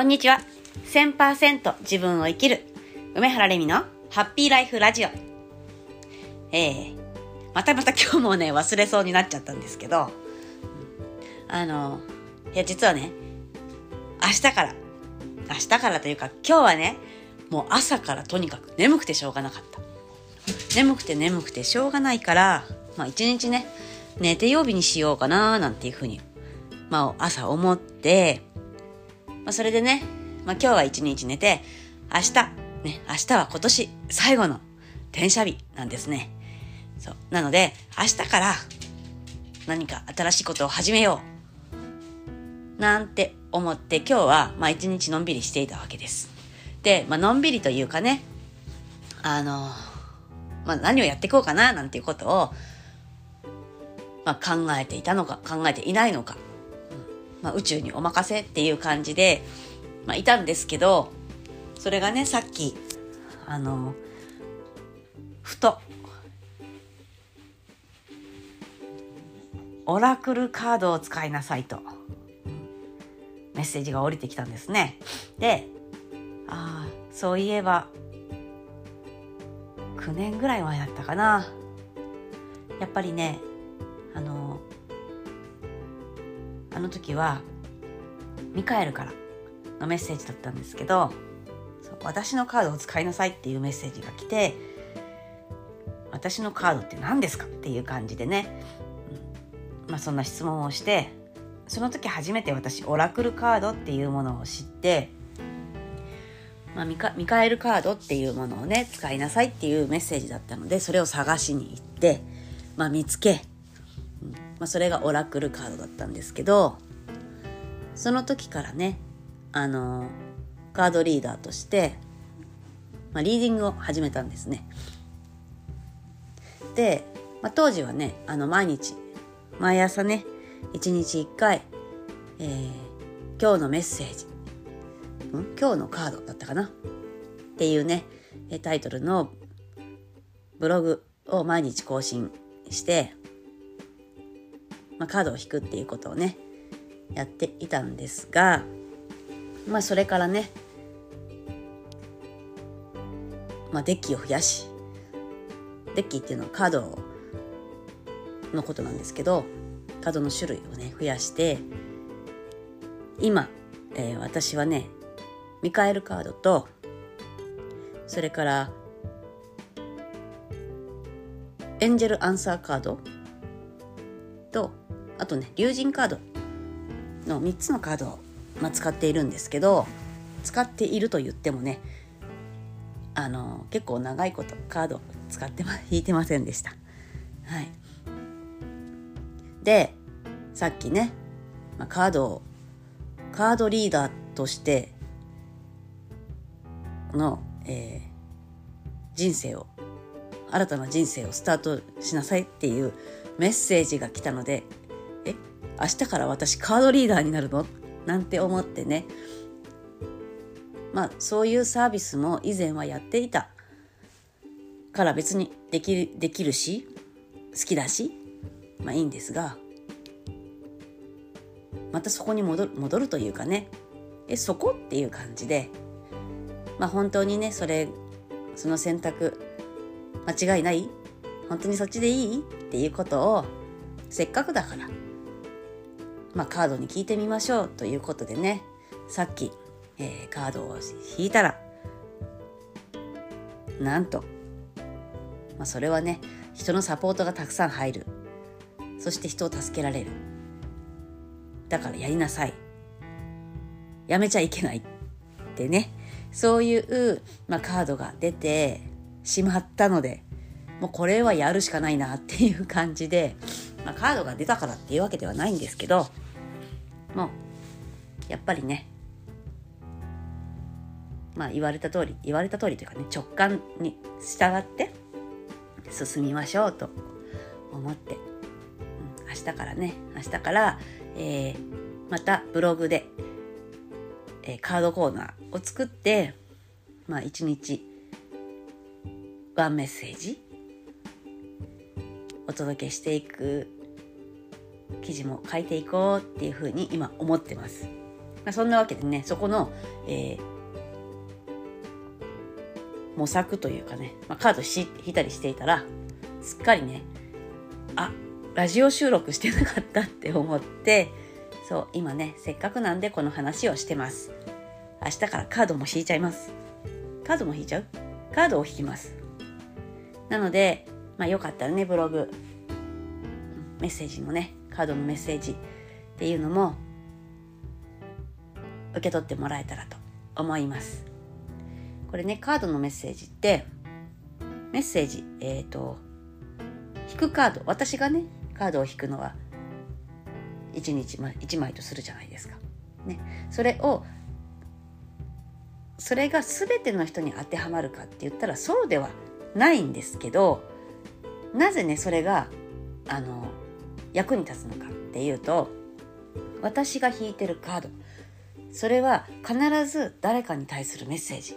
こんにちは。1000%自分を生きる梅原レミのハッピーライフラジオ。えー、またまた今日もね、忘れそうになっちゃったんですけど、あの、いや、実はね、明日から、明日からというか今日はね、もう朝からとにかく眠くてしょうがなかった。眠くて眠くてしょうがないから、まあ一日ね、寝て曜日にしようかななんていうふうに、まあ朝思って、まあそれでね、まあ今日は一日寝て、明日、ね、明日は今年最後の転写日なんですね。そう。なので、明日から何か新しいことを始めよう。なんて思って今日は、まあ一日のんびりしていたわけです。で、まあのんびりというかね、あの、まあ何をやっていこうかななんていうことを、まあ、考えていたのか考えていないのか、まあ、宇宙にお任せっていう感じで、まあ、いたんですけどそれがねさっきあのふとオラクルカードを使いなさいとメッセージが降りてきたんですね。でああそういえば9年ぐらい前だったかなやっぱりねあのあの時はミカエルからのメッセージだったんですけど私のカードを使いなさいっていうメッセージが来て私のカードって何ですかっていう感じでね、まあそんな質問をしてその時初めて私オラクルカードっていうものを知って、まあ、ミカミカエルカードっていうものをね使いなさいっていうメッセージだったのでそれを探しに行って、まあ、見つけまあ、それがオラクルカードだったんですけどその時からねあのカードリーダーとして、まあ、リーディングを始めたんですね。で、まあ、当時はねあの毎日毎朝ね1日1回、えー、今日のメッセージん？今日のカードだったかな？っていうねタイトルのブログを毎日更新してまあ、カードを引くっていうことをねやっていたんですがまあそれからね、まあ、デッキを増やしデッキっていうのはカードのことなんですけどカードの種類をね増やして今、えー、私はねミカエルカードとそれからエンジェルアンサーカードとあとね龍神カードの3つのカードを、まあ、使っているんですけど使っていると言ってもねあの結構長いことカード使ってま引いてませんでした。はい、でさっきね、まあ、カードをカードリーダーとしての、えー、人生を新たな人生をスタートしなさいっていうメッセージが来たので明日から私カードリーダーになるの？なんて思ってね。まあそういうサービスも以前はやっていた。から別にできるできるし好きだしまあいいんですが。またそこに戻る戻るというかね。えそこ？っていう感じで。まあ本当にねそれその選択間違いない？本当にそっちでいい？っていうことをせっかくだから。まあ、カードに聞いてみましょうということでね。さっき、えー、カードを引いたらなんと、まあ、それはね人のサポートがたくさん入る。そして人を助けられる。だからやりなさい。やめちゃいけないってね。そういう、まあ、カードが出てしまったのでもうこれはやるしかないなっていう感じで、まあ、カードが出たからっていうわけではないんですけどもうやっぱりねまあ言われた通り言われた通りというかね直感に従って進みましょうと思って、うん、明日からね明日から、えー、またブログで、えー、カードコーナーを作ってまあ一日ワンメッセージお届けしていく記事も書いていこうっていうふうに今思ってます。まあ、そんなわけでね、そこの、えー、模索というかね、まあ、カード引いたりしていたら、すっかりね、あ、ラジオ収録してなかったって思って、そう、今ね、せっかくなんでこの話をしてます。明日からカードも引いちゃいます。カードも引いちゃう？カードを引きます。なので、まあよかったらね、ブログ、メッセージもね、カードのメッセージっていうのも受け取ってもらえたらと思います。これね、カードのメッセージって、メッセージ、えっ、ー、と、引くカード、私がね、カードを引くのは、1日、まあ、1枚とするじゃないですか。ね。それを、それが全ての人に当てはまるかって言ったらそうではないんですけど、なぜね、それが、あの、役に立つのかっていうと、私が引いてるカード、それは必ず誰かに対するメッセージ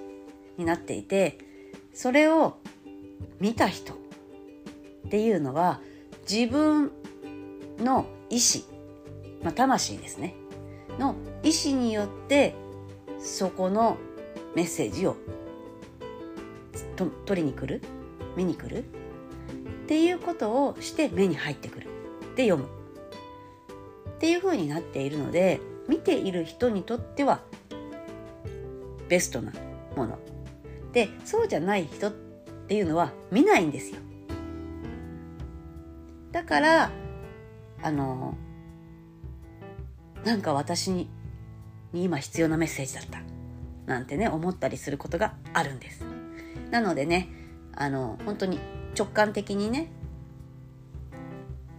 になっていてそれを見た人っていうのは自分の意志、まあ、魂ですねの意志によってそこのメッセージをと取りに来る見に来るっていうことをして目に入ってくる。で読む。っていうふうになっているので見ている人にとってはベストなもの。でそうじゃない人っていうのは見ないんですよ。だからあのなんか私に今必要なメッセージだった。なんてね思ったりすることがあるんです。なのでねあの本当に直感的にね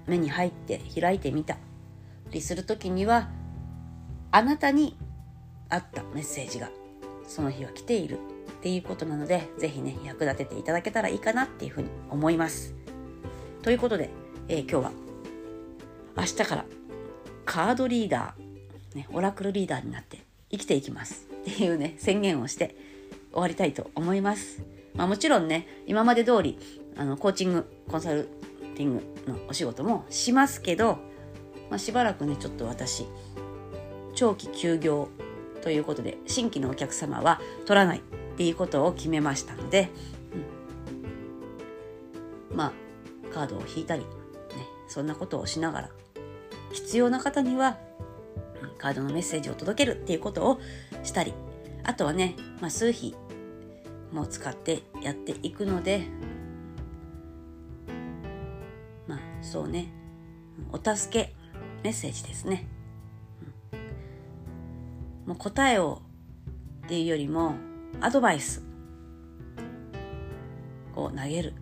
目に入って開いてみたりする時にはあなたに合ったメッセージがその日は来ているっていうことなので、ぜひね、役立てていただけたらいいかなっていうふうに思います。ということで、えー、今日は明日からカードリーダー、ね、オラクルリーダーになって生きていきますっていうね、宣言をして終わりたいと思います。まあもちろんね、今まで通り、あの、コーチング、コンサルティングのお仕事もしますけど、まあ、しばらくね、ちょっと私、長期休業ということで、新規のお客様は取らないっていうことを決めましたので、うん、まあカードを引いたり、ね、そんなことをしながら必要な方にはカードのメッセージを届けるっていうことをしたりあとはね、まあ、数日も使ってやっていくのでそうね。お助けメッセージですね、うん、もう答えをっていうよりもアドバイス。を投げる。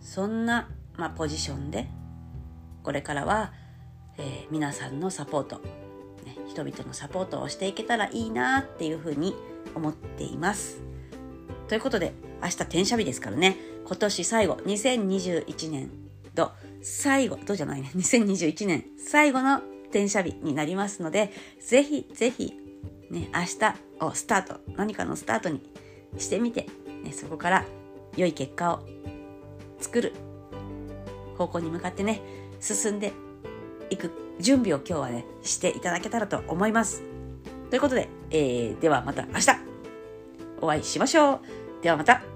そんな、まあ、ポジションで、これからは、えー、皆さんのサポート、ね、人々のサポートをしていけたらいいなっていうふうに思っています。ということで、明日転写日ですからね、今年最後、2021年度最後、どうじゃないね、2021年最後の転写日になりますので、ぜひぜひね、明日をスタート、何かのスタートにしてみて、ね、そこから良い結果を作る方向に向かってね、進んでいく準備を今日はね、していただけたらと思います。ということで、えー、ではまた明日お会いしましょう。ではまた。